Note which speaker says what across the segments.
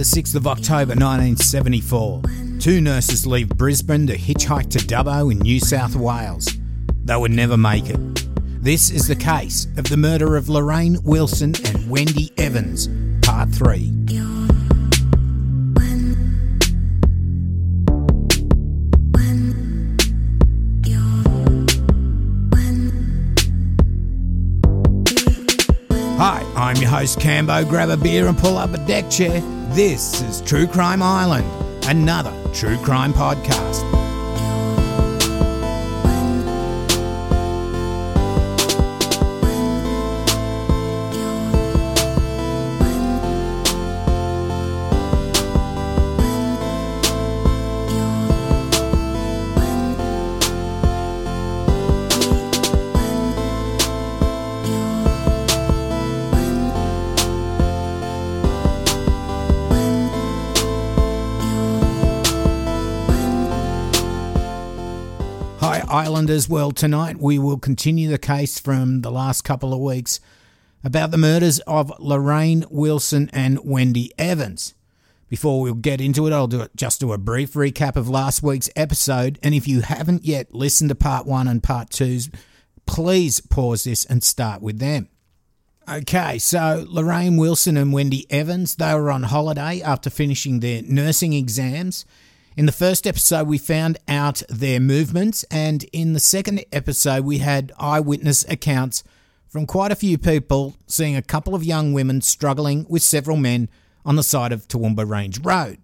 Speaker 1: the 6th of October 1974. Two nurses leave Brisbane to hitchhike to Dubbo in New South Wales. They would never make it. This is the case of the murder of Lorraine Wilson and Wendy Evans, Part 3. Hi, I'm your host Cambo. Grab a beer and pull up a deck chair. This is True Crime Island, another true crime podcast. Islanders. Well, tonight we will continue the case from the last couple of weeks about the murders of Lorraine Wilson and Wendy Evans. Before we get into it, I'll do it, just do a brief recap of last week's episode. And if you haven't yet listened to part one and part two, please pause this and start with them. Okay, so Lorraine Wilson and Wendy Evans, they were on holiday after finishing their nursing exams. In the first episode, we found out their movements, and in the second episode, we had eyewitness accounts from quite a few people seeing a couple of young women struggling with several men on the side of Toowoomba Range Road.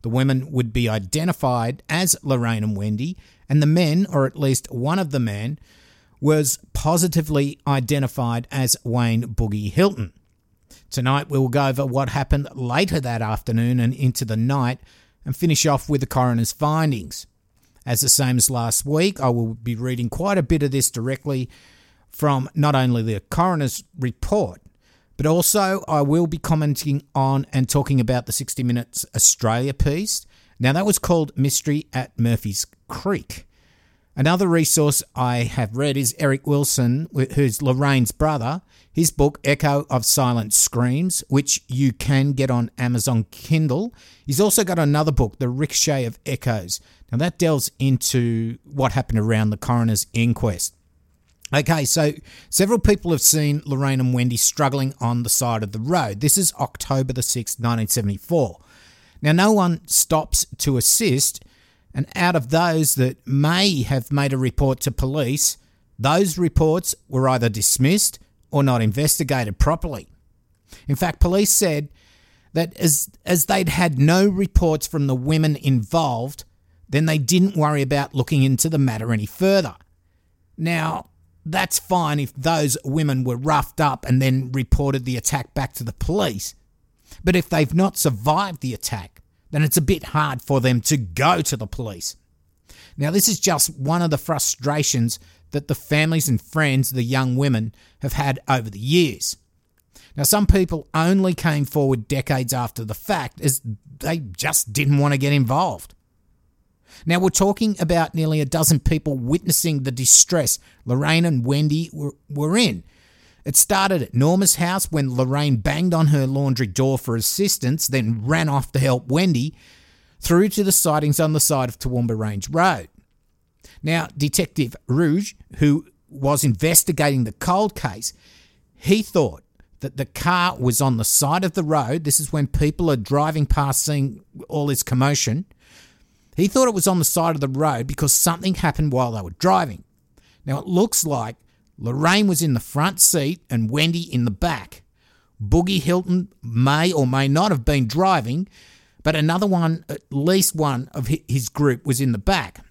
Speaker 1: The women would be identified as Lorraine and Wendy, and the men, or at least one of the men, was positively identified as Wayne Boogie Hilton. Tonight, we will go over what happened later that afternoon and into the night and finish off with the coroner's findings. As the same as last week, I will be reading quite a bit of this directly from not only the coroner's report, but also I will be commenting on and talking about the 60 Minutes Australia piece. Now, that was called Mystery at Murphy's Creek. Another resource I have read is Eric Wilson, who's Lorraine's brother, his book Echo of Silent Screams, which you can get on Amazon Kindle. He's also got another book, The Ricochet of Echoes. Now, that delves into what happened around the coroner's inquest. Okay, so several people have seen Lorraine and Wendy struggling on the side of the road. This is October the 6th, 1974. Now, no one stops to assist, and out of those that may have made a report to police, those reports were either dismissed or not investigated properly. In fact, police said that as, as they'd had no reports from the women involved, then they didn't worry about looking into the matter any further. Now, that's fine if those women were roughed up and then reported the attack back to the police. But if they've not survived the attack, then it's a bit hard for them to go to the police. Now, this is just one of the frustrations that the families and friends of the young women have had over the years. Now, some people only came forward decades after the fact as they just didn't want to get involved. Now, we're talking about nearly a dozen people witnessing the distress Lorraine and Wendy were, were in. It started at Norma's house when Lorraine banged on her laundry door for assistance, then ran off to help Wendy, through to the sightings on the side of Toowoomba Range Road. Now, Detective Rouge, who was investigating the cold case, he thought that the car was on the side of the road. This is when people are driving past seeing all this commotion. He thought it was on the side of the road because something happened while they were driving. Now, it looks like Lorraine was in the front seat and Wendy in the back. Boogie Hilton may or may not have been driving, but another one, at least one of his group, was in the back.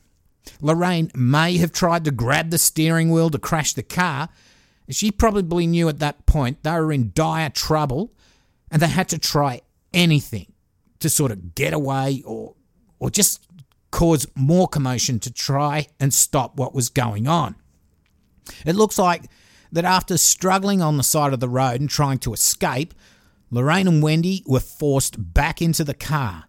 Speaker 1: Lorraine may have tried to grab the steering wheel to crash the car. She probably knew at that point they were in dire trouble and they had to try anything to sort of get away or or just cause more commotion to try and stop what was going on. It looks like that after struggling on the side of the road and trying to escape, Lorraine and Wendy were forced back into the car.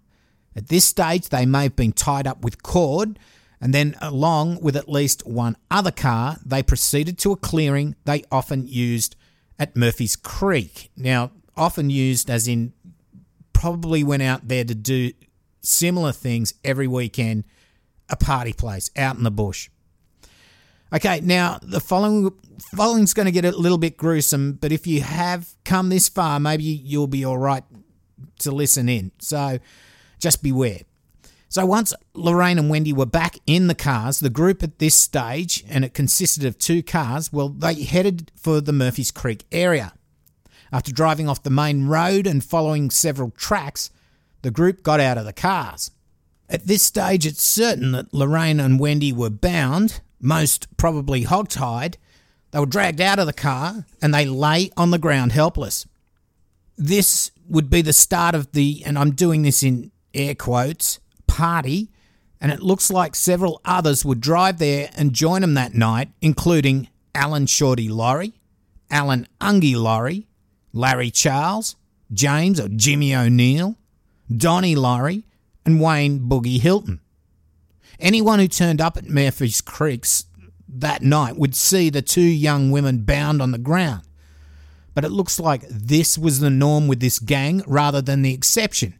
Speaker 1: At this stage, they may have been tied up with cord, and then, along with at least one other car, they proceeded to a clearing they often used at Murphy's Creek. Now, often used as in probably went out there to do similar things every weekend, a party place out in the bush. Okay, now the following following's going to get a little bit gruesome, but if you have come this far, maybe you'll be all right to listen in. So just beware. So once Lorraine and Wendy were back in the cars, the group at this stage, and it consisted of two cars, well, they headed for the Murphy's Creek area. After driving off the main road and following several tracks, the group got out of the cars. At this stage, it's certain that Lorraine and Wendy were bound, most probably hogtied. They were dragged out of the car and they lay on the ground helpless. This would be the start of the, and I'm doing this in air quotes, party, and it looks like several others would drive there and join them that night, including Alan Shorty Laurie, Alan Ungie Laurie, Larry Charles, James or Jimmy O'Neill, Donnie Laurie, and Wayne Boogie Hilton. Anyone who turned up at Murphy's Creeks that night would see the two young women bound on the ground. But it looks like this was the norm with this gang rather than the exception,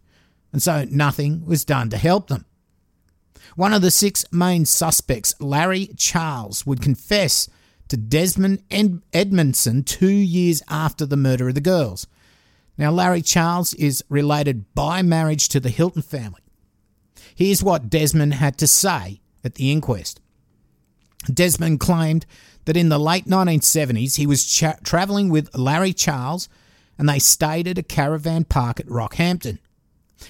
Speaker 1: and so nothing was done to help them. One of the six main suspects, Larry Charles, would confess to Desmond Ed- Edmondson two years after the murder of the girls. Now, Larry Charles is related by marriage to the Hilton family. Here's what Desmond had to say at the inquest. Desmond claimed that in the late 1970s he was travelling with Larry Charles and they stayed at a caravan park at Rockhampton.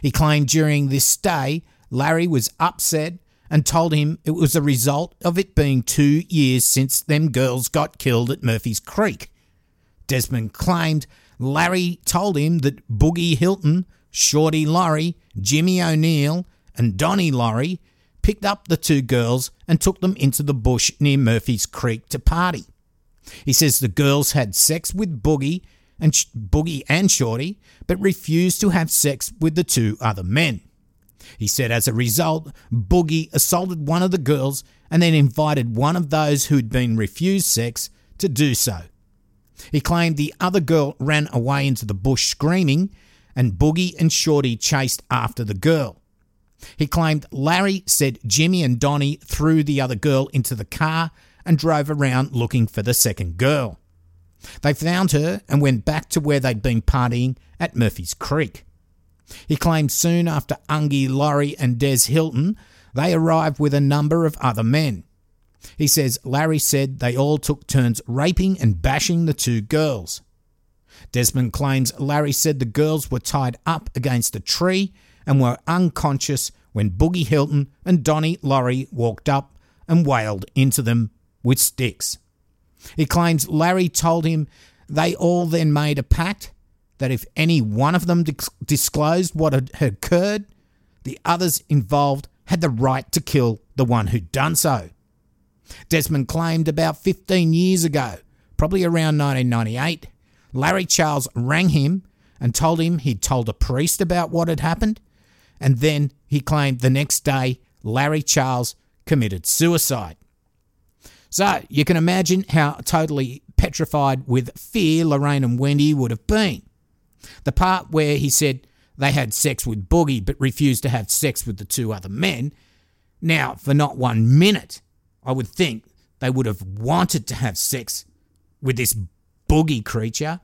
Speaker 1: He claimed during this stay, Larry was upset and told him it was a result of it being two years since them girls got killed at Murphy's Creek. Desmond claimed Larry told him that Boogie Hilton, Shorty Laurie, Jimmy O'Neill, and Donnie Laurie picked up the two girls and took them into the bush near Murphy's Creek to party. He says the girls had sex with Boogie and Sh- Boogie and Shorty, but refused to have sex with the two other men. He said as a result, Boogie assaulted one of the girls and then invited one of those who'd been refused sex to do so. He claimed the other girl ran away into the bush screaming, and Boogie and Shorty chased after the girl. He claimed Larry said Jimmy and Donnie threw the other girl into the car and drove around looking for the second girl. They found her and went back to where they'd been partying at Murphy's Creek. He claimed soon after Ungie Laurie and Des Hilton, they arrived with a number of other men. He says Larry said they all took turns raping and bashing the two girls. Desmond claims Larry said the girls were tied up against a tree and were unconscious when Boogie Hilton and Donnie Laurie walked up and wailed into them with sticks. He claims Larry told him they all then made a pact that if any one of them disclosed what had occurred, the others involved had the right to kill the one who'd done so. Desmond claimed about 15 years ago, probably around 1998, Larry Charles rang him and told him he'd told a priest about what had happened, and then he claimed the next day Larry Charles committed suicide. So you can imagine how totally petrified with fear Lorraine and Wendy would have been. The part where he said they had sex with Boogie but refused to have sex with the two other men. Now, for not one minute, I would think they would have wanted to have sex with this Boogie creature.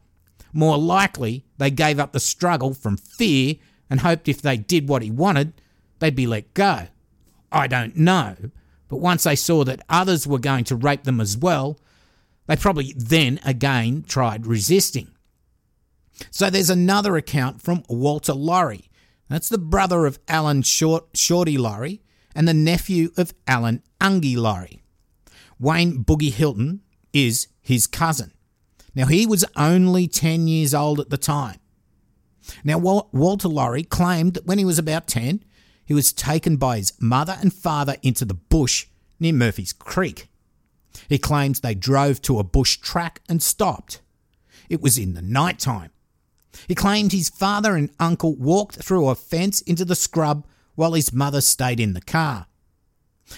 Speaker 1: More likely, they gave up the struggle from fear and hoped if they did what he wanted, they'd be let go. I don't know, but once they saw that others were going to rape them as well, they probably then again tried resisting. So there's another account from Walter Laurie. That's the brother of Alan Short, Shorty Laurie and the nephew of Alan Ungie Laurie. Wayne Boogie Hilton is his cousin. Now, he was only 10 years old at the time. Now, Walter Laurie claimed that when he was about 10, he was taken by his mother and father into the bush near Murphy's Creek. He claims they drove to a bush track and stopped. It was in the night time. He claimed his father and uncle walked through a fence into the scrub while his mother stayed in the car.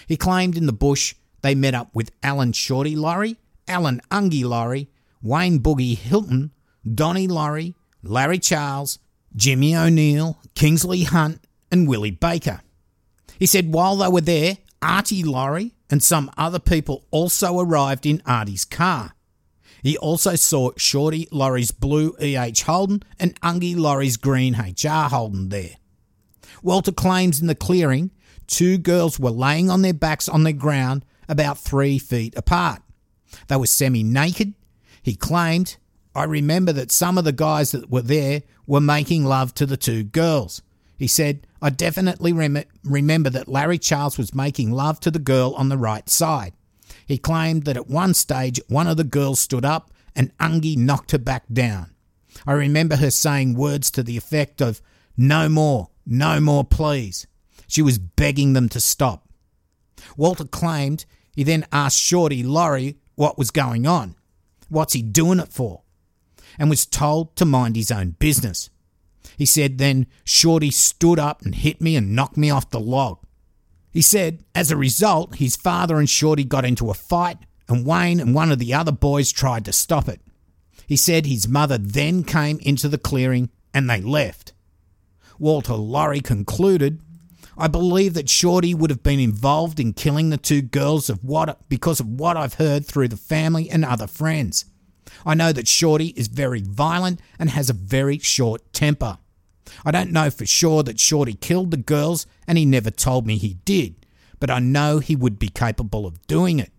Speaker 1: He claimed in the bush they met up with Alan Shorty Laurie, Alan Ungie Laurie, Wayne Boogie Hilton, Donnie Laurie, Larry Charles, Jimmy O'Neill, Kingsley Hunt, and Willie Baker. He said while they were there, Artie Laurie and some other people also arrived in Artie's car. He also saw Shorty Laurie's blue EH Holden and Ungie Laurie's green HR Holden there. Walter claims in the clearing two girls were laying on their backs on the ground about three feet apart. They were semi naked. He claimed, I remember that some of the guys that were there were making love to the two girls. He said, I definitely rem- remember that Larry Charles was making love to the girl on the right side. He claimed that at one stage one of the girls stood up and Ungie knocked her back down. I remember her saying words to the effect of, No more, no more, please. She was begging them to stop. Walter claimed he then asked Shorty Laurie what was going on. What's he doing it for? And was told to mind his own business. He said then Shorty stood up and hit me and knocked me off the log. He said, as a result, his father and Shorty got into a fight, and Wayne and one of the other boys tried to stop it. He said his mother then came into the clearing and they left. Walter Laurie concluded, I believe that Shorty would have been involved in killing the two girls of what because of what I've heard through the family and other friends. I know that Shorty is very violent and has a very short temper. I don't know for sure that Shorty killed the girls and he never told me he did, but I know he would be capable of doing it.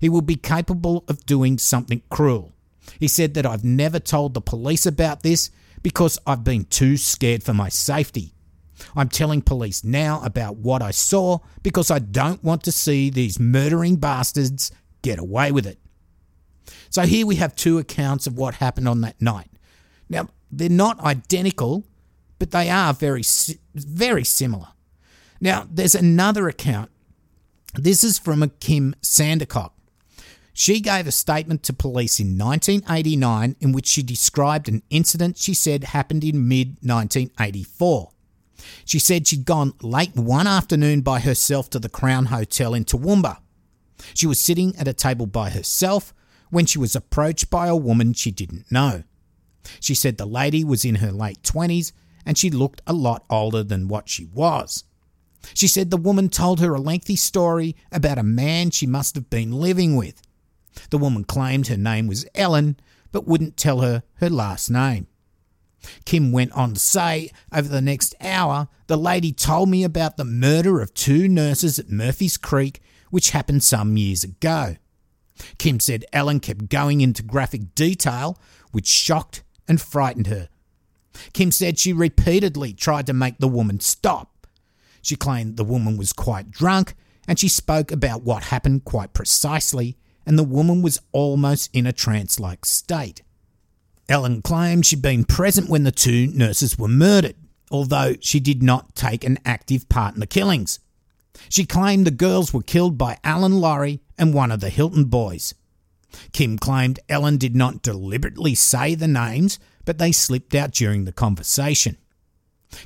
Speaker 1: He would be capable of doing something cruel. He said that I've never told the police about this because I've been too scared for my safety. I'm telling police now about what I saw because I don't want to see these murdering bastards get away with it. So here we have two accounts of what happened on that night. Now, they're not identical, but they are very, very similar. Now, there's another account. This is from a Kim Sandercock. She gave a statement to police in 1989 in which she described an incident she said happened in mid 1984. She said she'd gone late one afternoon by herself to the Crown Hotel in Toowoomba. She was sitting at a table by herself when she was approached by a woman she didn't know. She said the lady was in her late 20s and she looked a lot older than what she was. She said the woman told her a lengthy story about a man she must have been living with. The woman claimed her name was Ellen, but wouldn't tell her her last name. Kim went on to say, over the next hour, the lady told me about the murder of two nurses at Murphy's Creek, which happened some years ago. Kim said Ellen kept going into graphic detail, which shocked and frightened her. Kim said she repeatedly tried to make the woman stop. She claimed the woman was quite drunk and she spoke about what happened quite precisely, and the woman was almost in a trance like state. Ellen claimed she'd been present when the two nurses were murdered, although she did not take an active part in the killings. She claimed the girls were killed by Alan Laurie and one of the Hilton boys. Kim claimed Ellen did not deliberately say the names, but they slipped out during the conversation.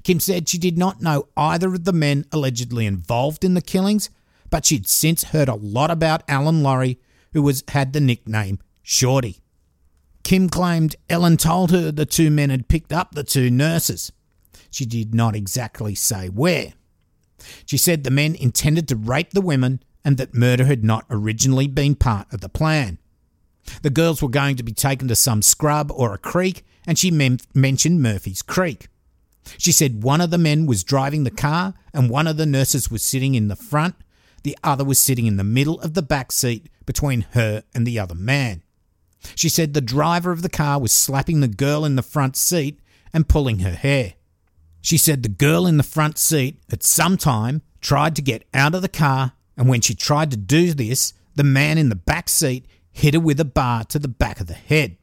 Speaker 1: Kim said she did not know either of the men allegedly involved in the killings, but she'd since heard a lot about Alan Laurie, who was had the nickname Shorty. Kim claimed Ellen told her the two men had picked up the two nurses. She did not exactly say where. She said the men intended to rape the women and that murder had not originally been part of the plan. The girls were going to be taken to some scrub or a creek and she mem- mentioned Murphy's Creek. She said one of the men was driving the car and one of the nurses was sitting in the front, the other was sitting in the middle of the back seat between her and the other man. She said the driver of the car was slapping the girl in the front seat and pulling her hair. She said the girl in the front seat at some time tried to get out of the car, and when she tried to do this, the man in the back seat hit her with a bar to the back of the head.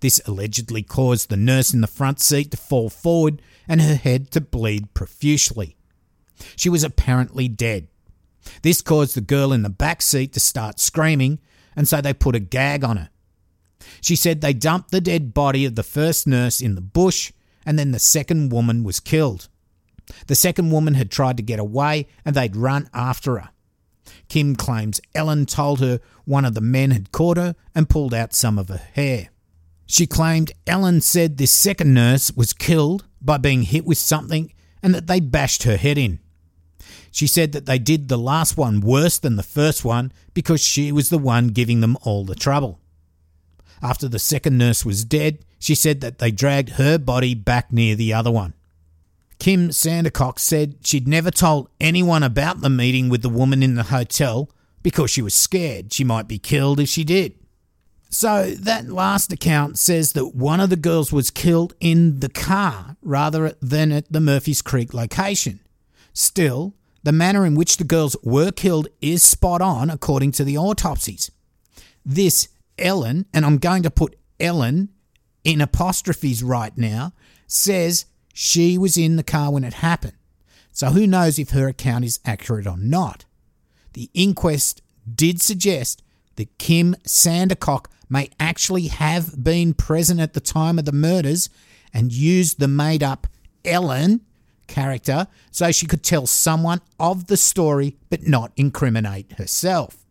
Speaker 1: This allegedly caused the nurse in the front seat to fall forward and her head to bleed profusely. She was apparently dead. This caused the girl in the back seat to start screaming, and so they put a gag on her. She said they dumped the dead body of the first nurse in the bush, and then the second woman was killed. The second woman had tried to get away, and they'd run after her. Kim claims Ellen told her one of the men had caught her and pulled out some of her hair. She claimed Ellen said this second nurse was killed by being hit with something and that they bashed her head in. She said that they did the last one worse than the first one because she was the one giving them all the trouble. After the second nurse was dead, she said that they dragged her body back near the other one. Kim Sandercock said she'd never told anyone about the meeting with the woman in the hotel because she was scared she might be killed if she did. So that last account says that one of the girls was killed in the car rather than at the Murphy's Creek location. Still, the manner in which the girls were killed is spot on according to the autopsies. This Ellen, and I'm going to put Ellen in apostrophes right now, says she was in the car when it happened. So who knows if her account is accurate or not. The inquest did suggest that Kim Sandercock may actually have been present at the time of the murders and used the made up Ellen character so she could tell someone of the story but not incriminate herself.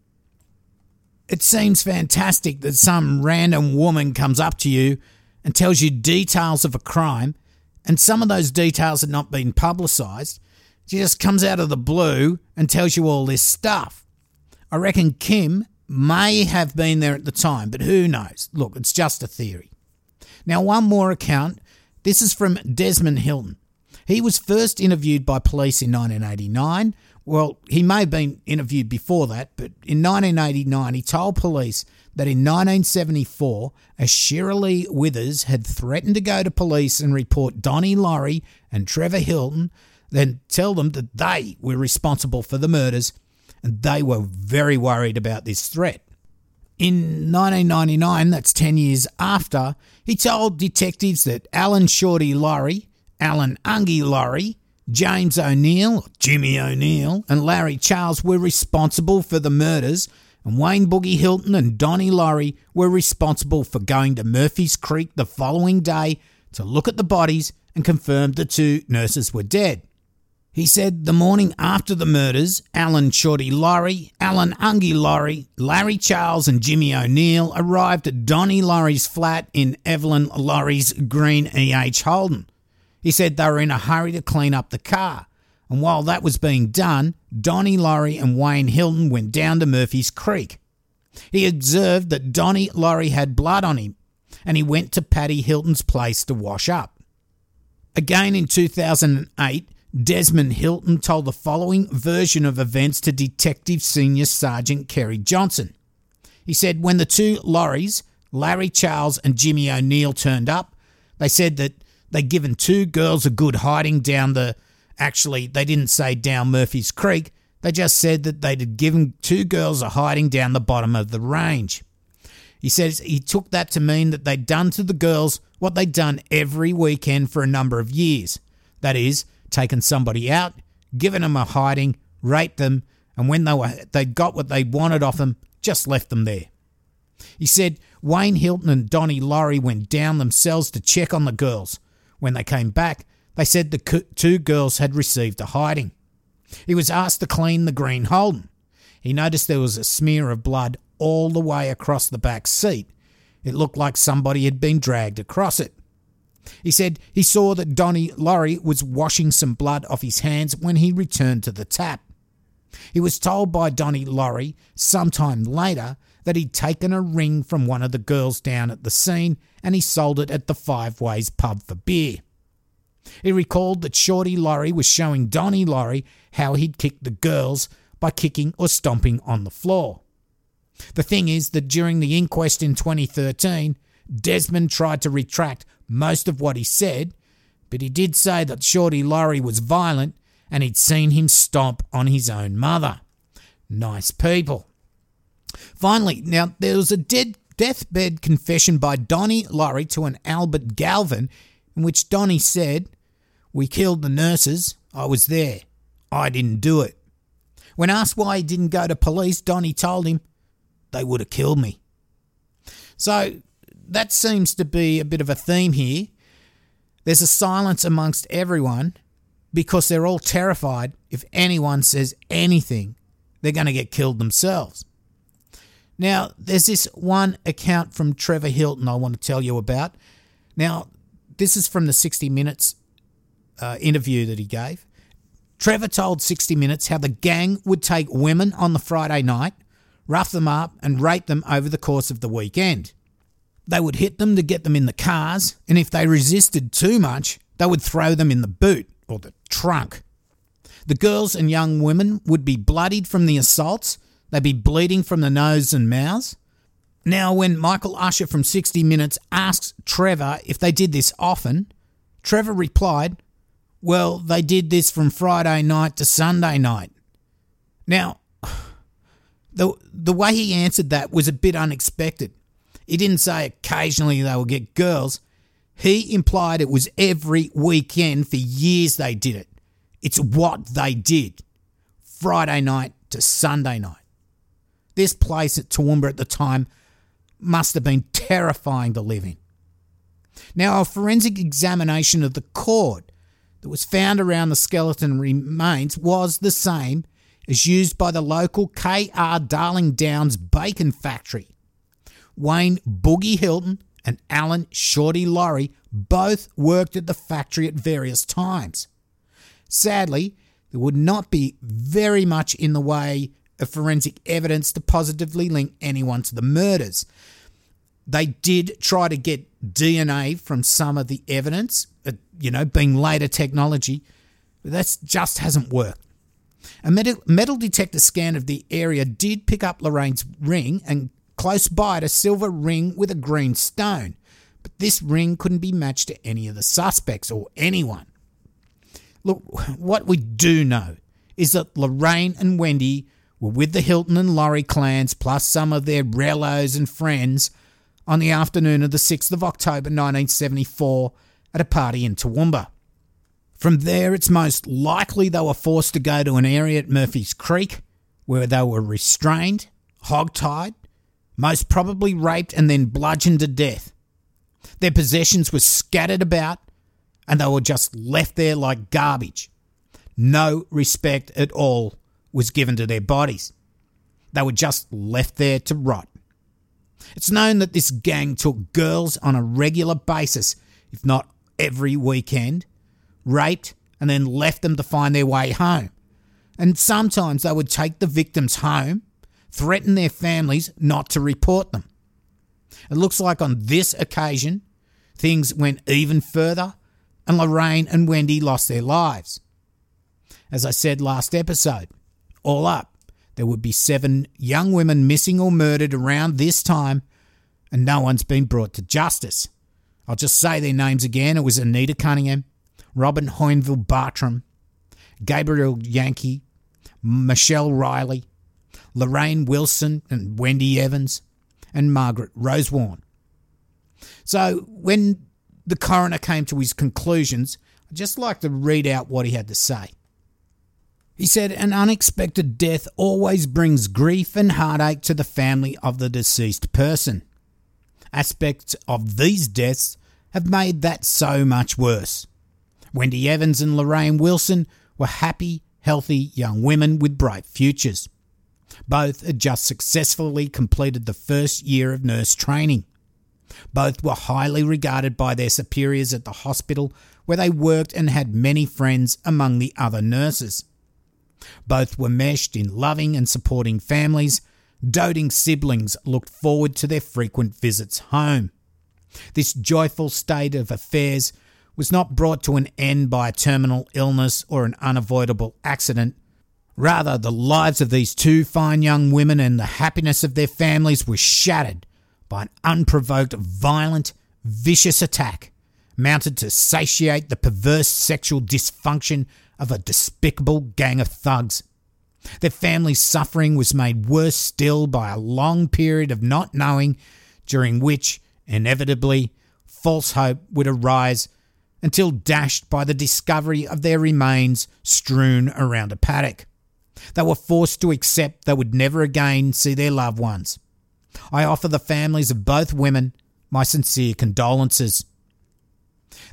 Speaker 1: It seems fantastic that some random woman comes up to you and tells you details of a crime, and some of those details had not been publicised. She just comes out of the blue and tells you all this stuff. I reckon Kim may have been there at the time, but who knows? Look, it's just a theory. Now, one more account. This is from Desmond Hilton. He was first interviewed by police in 1989. Well, he may have been interviewed before that, but in 1989 he told police that in 1974 a Shirley Withers had threatened to go to police and report Donnie Laurie and Trevor Hilton, then tell them that they were responsible for the murders and they were very worried about this threat. In 1999, that's 10 years after, he told detectives that Alan Shorty Laurie Alan Ungie Laurie, James O'Neill, Jimmy O'Neill, and Larry Charles were responsible for the murders, and Wayne Boogie Hilton and Donnie Laurie were responsible for going to Murphy's Creek the following day to look at the bodies and confirm the two nurses were dead. He said the morning after the murders, Alan Shorty Laurie, Alan Ungie Laurie, Larry Charles, and Jimmy O'Neill arrived at Donnie Laurie's flat in Evelyn Laurie's Green E.H. Holden. He said they were in a hurry to clean up the car. And while that was being done, Donnie Laurie and Wayne Hilton went down to Murphy's Creek. He observed that Donnie Laurie had blood on him, and he went to Paddy Hilton's place to wash up. Again in 2008, Desmond Hilton told the following version of events to Detective Senior Sergeant Kerry Johnson. He said, When the two Lauries, Larry Charles and Jimmy O'Neill, turned up, they said that They'd given two girls a good hiding down the. Actually, they didn't say down Murphy's Creek. They just said that they'd given two girls a hiding down the bottom of the range. He says he took that to mean that they'd done to the girls what they'd done every weekend for a number of years. That is, taken somebody out, given them a hiding, raped them, and when they were they'd got what they wanted off them, just left them there. He said Wayne Hilton and Donnie Laurie went down themselves to check on the girls, when they came back, they said the two girls had received a hiding. He was asked to clean the green Holden. He noticed there was a smear of blood all the way across the back seat. It looked like somebody had been dragged across it. He said he saw that Donnie Laurie was washing some blood off his hands when he returned to the tap. He was told by Donnie Laurie sometime later that he'd taken a ring from one of the girls down at the scene and he sold it at the Five Ways pub for beer. He recalled that Shorty Laurie was showing Donnie Laurie how he'd kicked the girls by kicking or stomping on the floor. The thing is that during the inquest in 2013, Desmond tried to retract most of what he said, but he did say that Shorty Laurie was violent and he'd seen him stomp on his own mother. Nice people. Finally, now there was a dead deathbed confession by Donnie Laurie to an Albert Galvin in which Donnie said, We killed the nurses. I was there. I didn't do it. When asked why he didn't go to police, Donnie told him, They would have killed me. So that seems to be a bit of a theme here. There's a silence amongst everyone because they're all terrified if anyone says anything, they're going to get killed themselves. Now, there's this one account from Trevor Hilton I want to tell you about. Now, this is from the 60 Minutes uh, interview that he gave. Trevor told 60 Minutes how the gang would take women on the Friday night, rough them up, and rape them over the course of the weekend. They would hit them to get them in the cars, and if they resisted too much, they would throw them in the boot or the trunk. The girls and young women would be bloodied from the assaults, they'd be bleeding from the nose and mouths. Now, when Michael Usher from 60 Minutes asks Trevor if they did this often, Trevor replied, Well, they did this from Friday night to Sunday night. Now, the, the way he answered that was a bit unexpected. He didn't say occasionally they would get girls. He implied it was every weekend for years they did it. It's what they did. Friday night to Sunday night. This place at Toowoomba at the time must have been terrifying to live in. Now, a forensic examination of the cord that was found around the skeleton remains was the same as used by the local KR Darling Downs bacon factory. Wayne Boogie Hilton and Alan Shorty Laurie both worked at the factory at various times. Sadly, there would not be very much in the way of forensic evidence to positively link anyone to the murders. They did try to get DNA from some of the evidence, uh, you know, being later technology, that just hasn't worked. A metal detector scan of the area did pick up Lorraine's ring and close by it a silver ring with a green stone, but this ring couldn't be matched to any of the suspects or anyone. Look, what we do know is that Lorraine and Wendy were with the Hilton and Laurie clans plus some of their relos and friends on the afternoon of the 6th of October 1974 at a party in Toowoomba. From there, it's most likely they were forced to go to an area at Murphy's Creek where they were restrained, hogtied, most probably raped, and then bludgeoned to death. Their possessions were scattered about and they were just left there like garbage. No respect at all was given to their bodies. They were just left there to rot. It's known that this gang took girls on a regular basis, if not every weekend, raped, and then left them to find their way home. And sometimes they would take the victims home, threaten their families not to report them. It looks like on this occasion, things went even further and Lorraine and Wendy lost their lives. As I said last episode, all up, there would be seven young women missing or murdered around this time, and no one's been brought to justice. I'll just say their names again. It was Anita Cunningham, Robin Hoinville Bartram, Gabriel Jahnke, Michelle Riley, Lorraine Wilson and Wendy Evans, and Margaret Rosewarne. So when the coroner came to his conclusions, I'd just like to read out what he had to say. He said, An unexpected death always brings grief and heartache to the family of the deceased person. Aspects of these deaths have made that so much worse. Wendy Evans and Lorraine Wilson were happy, healthy young women with bright futures. Both had just successfully completed the first year of nurse training. Both were highly regarded by their superiors at the hospital where they worked and had many friends among the other nurses. Both were meshed in loving and supporting families. Doting siblings looked forward to their frequent visits home. This joyful state of affairs was not brought to an end by a terminal illness or an unavoidable accident. Rather, the lives of these two fine young women and the happiness of their families were shattered by an unprovoked, violent, vicious attack mounted to satiate the perverse sexual dysfunction of a despicable gang of thugs. Their family's suffering was made worse still by a long period of not knowing, during which, inevitably, false hope would arise until dashed by the discovery of their remains strewn around a paddock. They were forced to accept they would never again see their loved ones. I offer the families of both women my sincere condolences.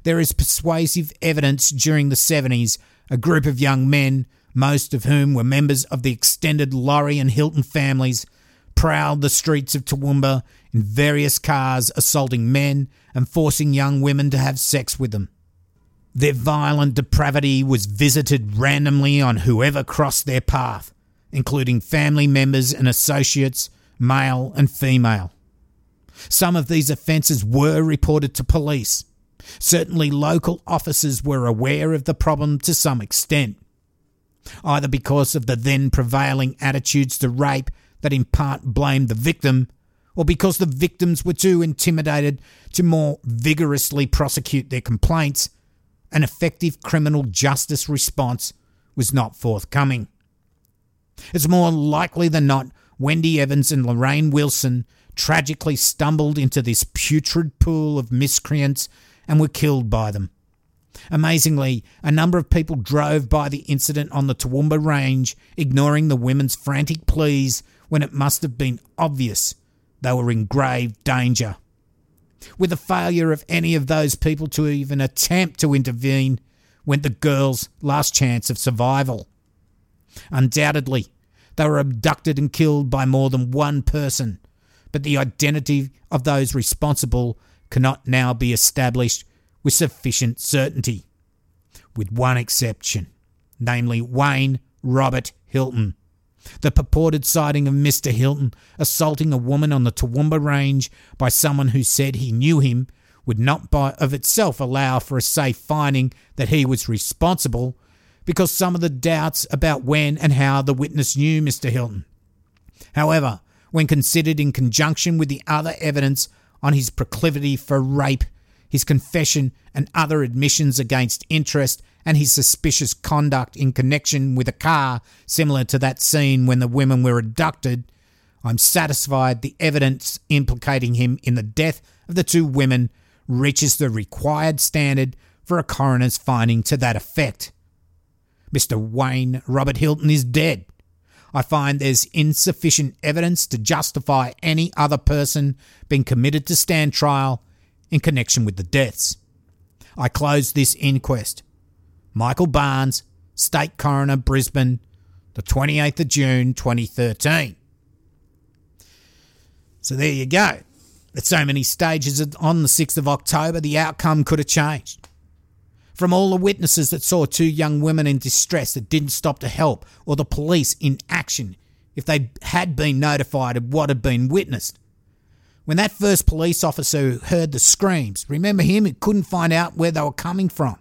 Speaker 1: There is persuasive evidence during the 70s a group of young men, most of whom were members of the extended Laurie and Hilton families, prowled the streets of Toowoomba in various cars, assaulting men and forcing young women to have sex with them. Their violent depravity was visited randomly on whoever crossed their path, including family members and associates, male and female. Some of these offences were reported to police. Certainly, local officers were aware of the problem to some extent, either because of the then prevailing attitudes to rape that in part blamed the victim, or because the victims were too intimidated to more vigorously prosecute their complaints, an effective criminal justice response was not forthcoming. It's more likely than not Wendy Evans and Lorraine Wilson tragically stumbled into this putrid pool of miscreants and were killed by them. Amazingly, a number of people drove by the incident on the Toowoomba Range, ignoring the women's frantic pleas when it must have been obvious they were in grave danger. With the failure of any of those people to even attempt to intervene, went the girl's last chance of survival. Undoubtedly, they were abducted and killed by more than one person, but the identity of those responsible cannot now be established with sufficient certainty, with one exception, namely Wayne Robert Hilton. The purported sighting of Mr. Hilton assaulting a woman on the Toowoomba Range by someone who said he knew him would not by of itself allow for a safe finding that he was responsible because some of the doubts about when and how the witness knew Mr. Hilton. However, when considered in conjunction with the other evidence on his proclivity for rape, his confession and other admissions against interest, and his suspicious conduct in connection with a car similar to that seen when the women were abducted, I'm satisfied the evidence implicating him in the death of the two women reaches the required standard for a coroner's finding to that effect. Mr. Wayne Robert Hilton is dead. I find there's insufficient evidence to justify any other person being committed to stand trial in connection with the deaths. I close this inquest. Michael Barnes, State Coroner, Brisbane, the 28th of June 2013. So there you go. At so many stages on the 6th of October, the outcome could have changed. From all the witnesses that saw two young women in distress that didn't stop to help, or the police in action if they had been notified of what had been witnessed. When that first police officer heard the screams, remember him? He couldn't find out where they were coming from.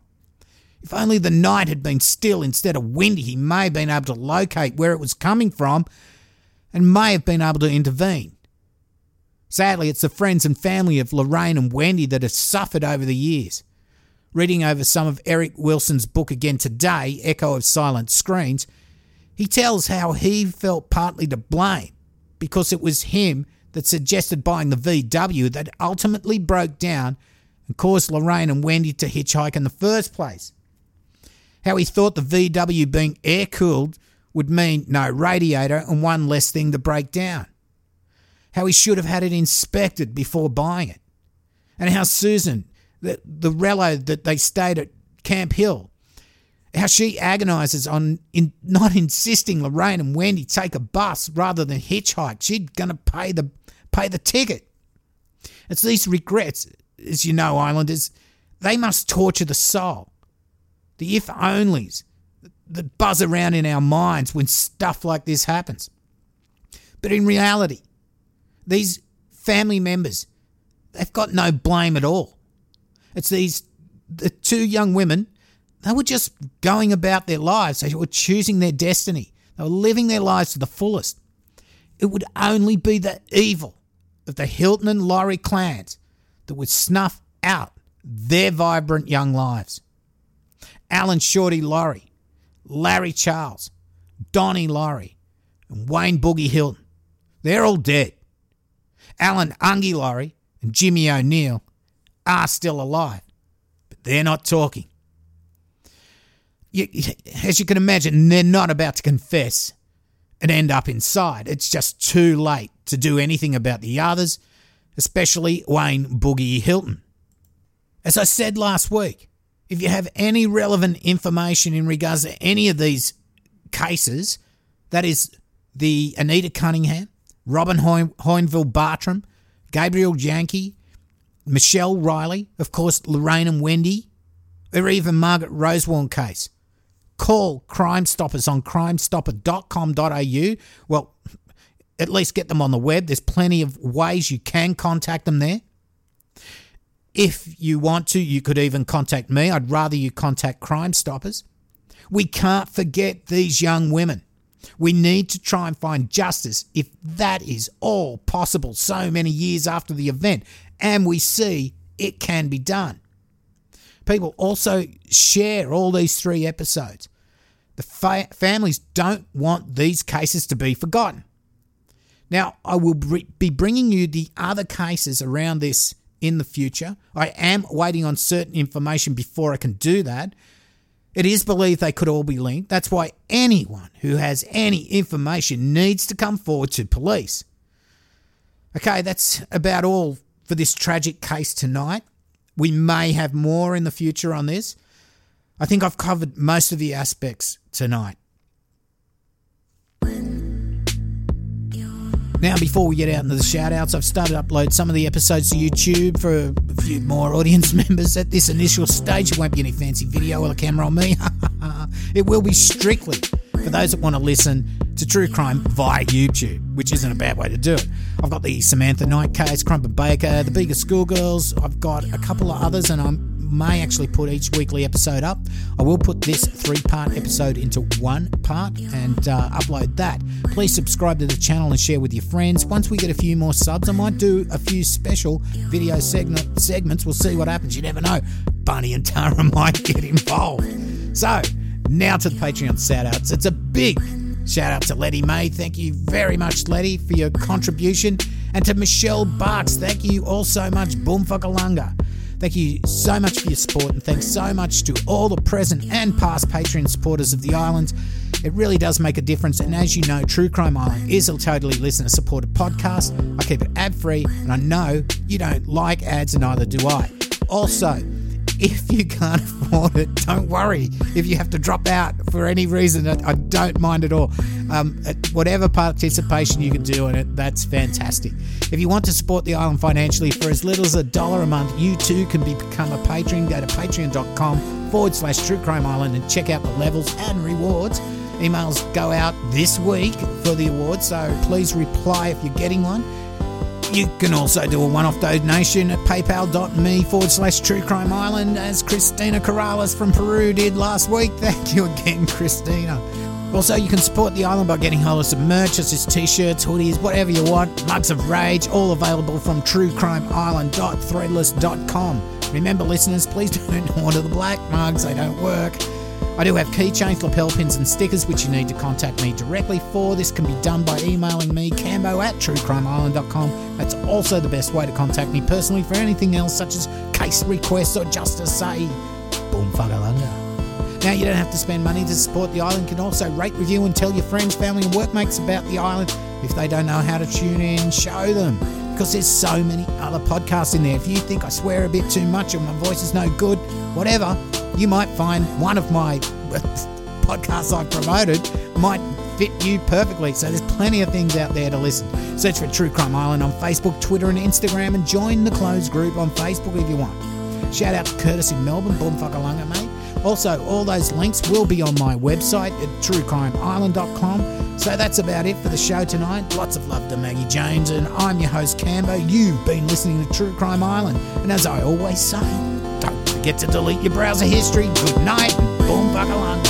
Speaker 1: If only the night had been still instead of windy, he may have been able to locate where it was coming from and may have been able to intervene. Sadly, it's the friends and family of Lorraine and Wendy that have suffered over the years reading over some of Eric Wilson's book again today, Echo of Silent Screams, he tells how he felt partly to blame because it was him that suggested buying the VW that ultimately broke down and caused Lorraine and Wendy to hitchhike in the first place. How he thought the VW being air cooled would mean no radiator and one less thing to break down. How he should have had it inspected before buying it. And how Susan, the, the relo that they stayed at Camp Hill, how she agonises on in not insisting Lorraine and Wendy take a bus rather than hitchhike. She's going to pay the pay the ticket. It's these regrets, as you know, Islanders, they must torture the soul. The if onlys that buzz around in our minds when stuff like this happens. But in reality, these family members, they've got no blame at all. It's these the two young women. They were just going about their lives. They were choosing their destiny. They were living their lives to the fullest. It would only be the evil of the Hilton and Laurie clans that would snuff out their vibrant young lives. Alan Shorty Laurie, Larry Charles, Donnie Laurie, and Wayne Boogie Hilton. They're all dead. Alan Ungie Laurie and Jimmy O'Neill are still alive, but they're not talking. You, as you can imagine, they're not about to confess and end up inside. It's just too late to do anything about the others, especially Wayne Boogie Hilton. As I said last week, if you have any relevant information in regards to any of these cases, that is the Anita Cunningham, Robin Hoinville Bartram, Gabriel Jahnke, Michelle Riley, of course, Lorraine and Wendy, or even Margaret Rosewarne case. Call Crime Stoppers on crimestopper.com.au. Well, at least get them on the web. There's plenty of ways you can contact them there. If you want to, you could even contact me. I'd rather you contact Crime Stoppers. We can't forget these young women. We need to try and find justice if that is all possible so many years after the event. And we see it can be done. People also share all these three episodes. The fa- families don't want these cases to be forgotten. Now, I will be bringing you the other cases around this in the future. I am waiting on certain information before I can do that. It is believed they could all be linked. That's why anyone who has any information needs to come forward to police. Okay, that's about all for this tragic case tonight. We may have more in the future on this. I think I've covered most of the aspects tonight. Now, before we get out into the shout outs, I've started to upload some of the episodes to YouTube for a few more audience members. At this initial stage, it won't be any fancy video or a camera on me. it will be strictly for those that want to listen to true crime via YouTube, which isn't a bad way to do it. I've got the Samantha Knight case, Crumpet Baker, the Bega Schoolgirls. I've got a couple of others, and I'm may actually put each weekly episode up. I will put this three part episode into one part and uh, upload that. Please subscribe to the channel and share with your friends. Once we get a few more subs, I might do a few special video segment, segments. We'll see what happens. You never know. Bunny and Tara might get involved. So, now to the Patreon shout outs. It's a big shout out to Letty May. Thank you very much, Letty, for your contribution. And to Michelle Barks, thank you all so much. Boom Fuckalunga. Thank you so much for your support, and thanks so much to all the present and past Patreon supporters of the island. It really does make a difference, and as you know, True Crime Island is a totally listener supported podcast. I keep it ad free, and I know you don't like ads, and neither do I. Also, if you can't afford it, don't worry. If you have to drop out for any reason, I, don't mind at all. Um, whatever participation you can do in it, that's fantastic. If you want to support the island financially for as little as a dollar a month, you too can become a patron. Go to patreon.com forward slash true crime island and check out the levels and rewards. Emails go out this week for the awards, so please reply if you're getting one. You can also do a one off donation at paypal.me forward slash true crime island, as Christina Corrales from Peru did last week. Thank you again, Christina. Also, you can support the island by getting hold of some merch, such as t shirts, hoodies, whatever you want, mugs of rage, all available from truecrimeisland.threadless.com. Remember, listeners, please don't order the black mugs, they don't work. I do have keychains, lapel pins, and stickers which you need to contact me directly for. This can be done by emailing me, cambo at truecrimeisland.com. That's also the best way to contact me personally for anything else, such as case requests or just to say, boom. Now, you don't have to spend money to support the island. You can also rate, review, and tell your friends, family, and workmates about the island. If they don't know how to tune in, show them because there's so many other podcasts in there. If you think I swear a bit too much or my voice is no good, whatever, you might find one of my podcasts I've promoted might fit you perfectly. So there's plenty of things out there to listen. Search for True Crime Island on Facebook, Twitter, and Instagram, and join the closed group on Facebook if you want. Shout out to Curtis in Melbourne, boom fuckalunga, mate. Also, all those links will be on my website at truecrimeisland.com. So that's about it for the show tonight. Lots of love to Maggie Jones, and I'm your host, Cambo. You've been listening to True Crime Island, and as I always say, forget to delete your browser history. Good night, boom, buckalung.